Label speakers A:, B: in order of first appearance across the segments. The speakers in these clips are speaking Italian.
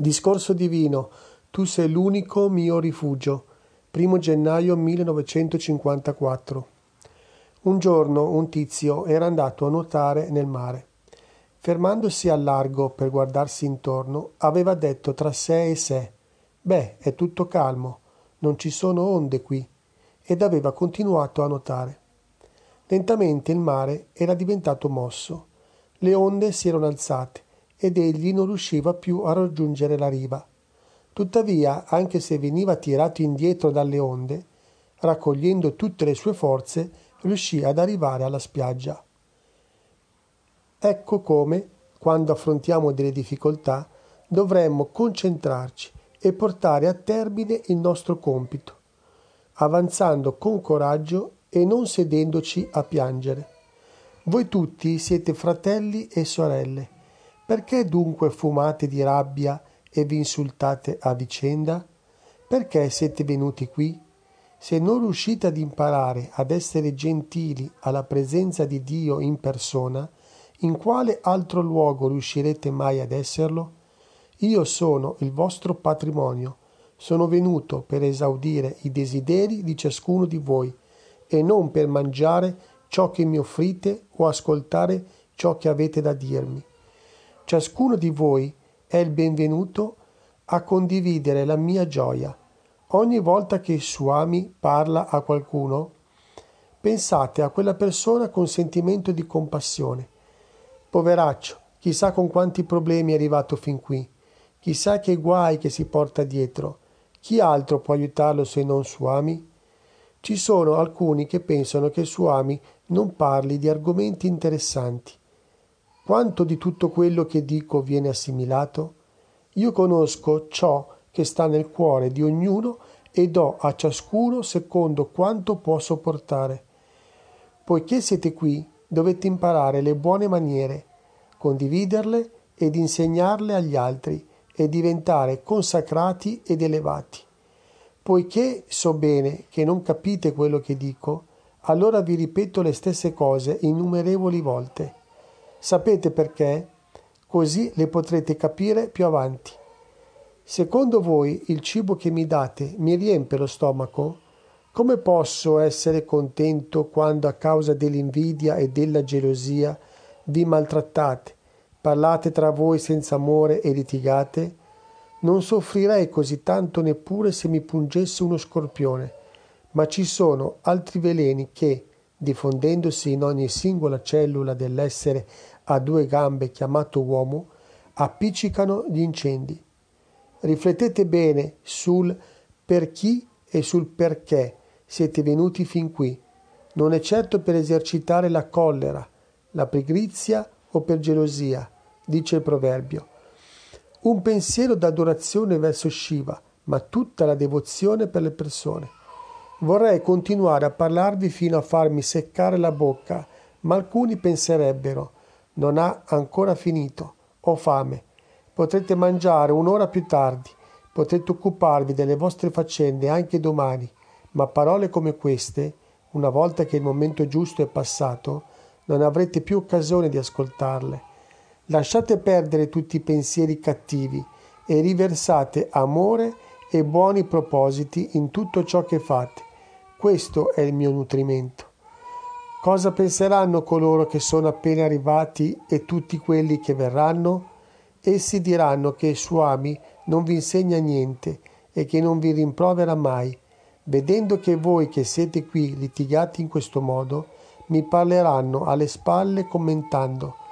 A: Discorso divino, tu sei l'unico mio rifugio. 1 gennaio 1954. Un giorno un tizio era andato a nuotare nel mare. Fermandosi al largo per guardarsi intorno, aveva detto tra sé e sé Beh, è tutto calmo, non ci sono onde qui, ed aveva continuato a nuotare. Lentamente il mare era diventato mosso, le onde si erano alzate ed egli non riusciva più a raggiungere la riva. Tuttavia, anche se veniva tirato indietro dalle onde, raccogliendo tutte le sue forze, riuscì ad arrivare alla spiaggia. Ecco come, quando affrontiamo delle difficoltà, dovremmo concentrarci e portare a termine il nostro compito, avanzando con coraggio e non sedendoci a piangere. Voi tutti siete fratelli e sorelle perché dunque fumate di rabbia e vi insultate a vicenda? Perché siete venuti qui? Se non riuscite ad imparare ad essere gentili alla presenza di Dio in persona, in quale altro luogo riuscirete mai ad esserlo? Io sono il vostro patrimonio, sono venuto per esaudire i desideri di ciascuno di voi e non per mangiare ciò che mi offrite o ascoltare ciò che avete da dirmi. Ciascuno di voi è il benvenuto a condividere la mia gioia. Ogni volta che Suami parla a qualcuno, pensate a quella persona con sentimento di compassione. Poveraccio, chissà con quanti problemi è arrivato fin qui, chissà che guai che si porta dietro. Chi altro può aiutarlo se non Suami? Ci sono alcuni che pensano che Suami non parli di argomenti interessanti quanto di tutto quello che dico viene assimilato? Io conosco ciò che sta nel cuore di ognuno e do a ciascuno secondo quanto può sopportare. Poiché siete qui, dovete imparare le buone maniere, condividerle ed insegnarle agli altri e diventare consacrati ed elevati. Poiché so bene che non capite quello che dico, allora vi ripeto le stesse cose innumerevoli volte Sapete perché? Così le potrete capire più avanti. Secondo voi il cibo che mi date mi riempie lo stomaco? Come posso essere contento quando a causa dell'invidia e della gelosia vi maltrattate, parlate tra voi senza amore e litigate? Non soffrirei così tanto neppure se mi pungesse uno scorpione, ma ci sono altri veleni che, diffondendosi in ogni singola cellula dell'essere a due gambe chiamato uomo, appiccicano gli incendi. Riflettete bene sul per chi e sul perché siete venuti fin qui. Non è certo per esercitare la collera, la pigrizia o per gelosia, dice il proverbio. Un pensiero d'adorazione verso Shiva, ma tutta la devozione per le persone. Vorrei continuare a parlarvi fino a farmi seccare la bocca, ma alcuni penserebbero non ha ancora finito, ho fame. Potrete mangiare un'ora più tardi, potrete occuparvi delle vostre faccende anche domani, ma parole come queste, una volta che il momento giusto è passato, non avrete più occasione di ascoltarle. Lasciate perdere tutti i pensieri cattivi e riversate amore e buoni propositi in tutto ciò che fate questo è il mio nutrimento. Cosa penseranno coloro che sono appena arrivati e tutti quelli che verranno? Essi diranno che Suami non vi insegna niente e che non vi rimprovera mai. Vedendo che voi che siete qui litigati in questo modo, mi parleranno alle spalle commentando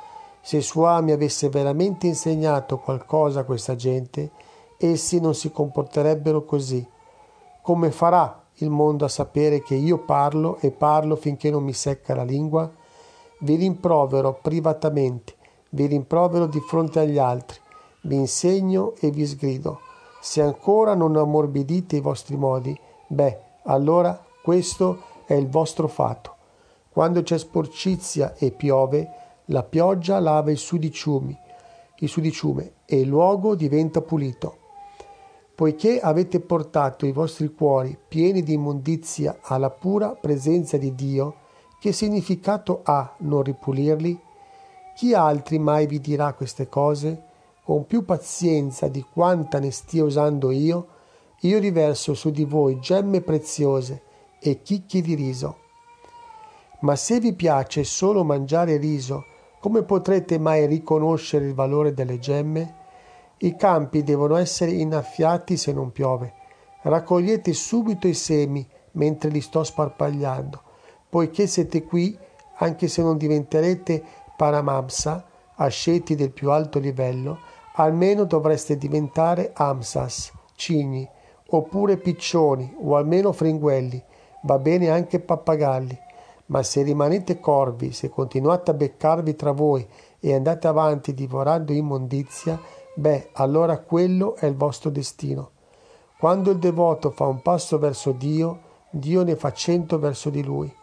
A: se Suami avesse veramente insegnato qualcosa a questa gente, essi non si comporterebbero così. Come farà il mondo a sapere che io parlo e parlo finché non mi secca la lingua? Vi rimprovero privatamente, vi rimprovero di fronte agli altri, vi insegno e vi sgrido. Se ancora non ammorbidite i vostri modi, beh, allora questo è il vostro fato. Quando c'è sporcizia e piove, la pioggia lava il sudiciumi, il sudiciume e il luogo diventa pulito poiché avete portato i vostri cuori pieni di immondizia alla pura presenza di Dio, che significato ha non ripulirli? Chi altri mai vi dirà queste cose? con più pazienza di quanta ne stia usando io, io riverso su di voi gemme preziose e chicchi di riso. Ma se vi piace solo mangiare riso, come potrete mai riconoscere il valore delle gemme? I campi devono essere innaffiati se non piove. Raccogliete subito i semi mentre li sto sparpagliando, poiché siete qui, anche se non diventerete paramamsa, asceti del più alto livello, almeno dovreste diventare amsas, cigni, oppure piccioni, o almeno fringuelli, va bene anche pappagalli. Ma se rimanete corvi, se continuate a beccarvi tra voi e andate avanti divorando immondizia, beh, allora quello è il vostro destino. Quando il devoto fa un passo verso Dio, Dio ne fa cento verso di lui.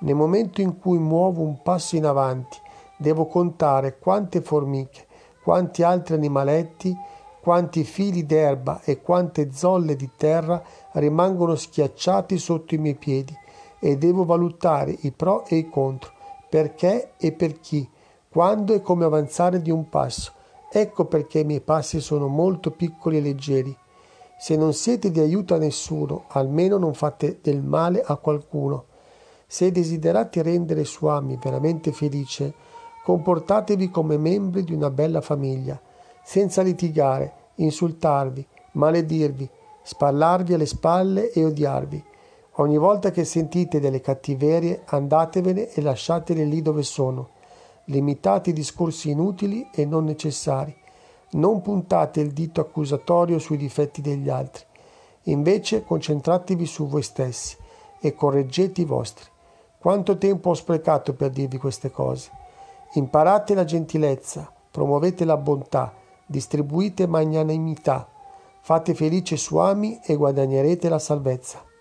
A: Nel momento in cui muovo un passo in avanti, devo contare quante formiche, quanti altri animaletti, quanti fili d'erba e quante zolle di terra rimangono schiacciati sotto i miei piedi e devo valutare i pro e i contro, perché e per chi, quando e come avanzare di un passo. Ecco perché i miei passi sono molto piccoli e leggeri. Se non siete di aiuto a nessuno, almeno non fate del male a qualcuno. Se desiderate rendere Swami veramente felice, comportatevi come membri di una bella famiglia, senza litigare, insultarvi, maledirvi, spallarvi alle spalle e odiarvi. Ogni volta che sentite delle cattiverie, andatevene e lasciatele lì dove sono. Limitate i discorsi inutili e non necessari. Non puntate il dito accusatorio sui difetti degli altri. Invece concentratevi su voi stessi e correggete i vostri. Quanto tempo ho sprecato per dirvi queste cose? Imparate la gentilezza, promuovete la bontà, distribuite magnanimità, fate felice Suami e guadagnerete la salvezza.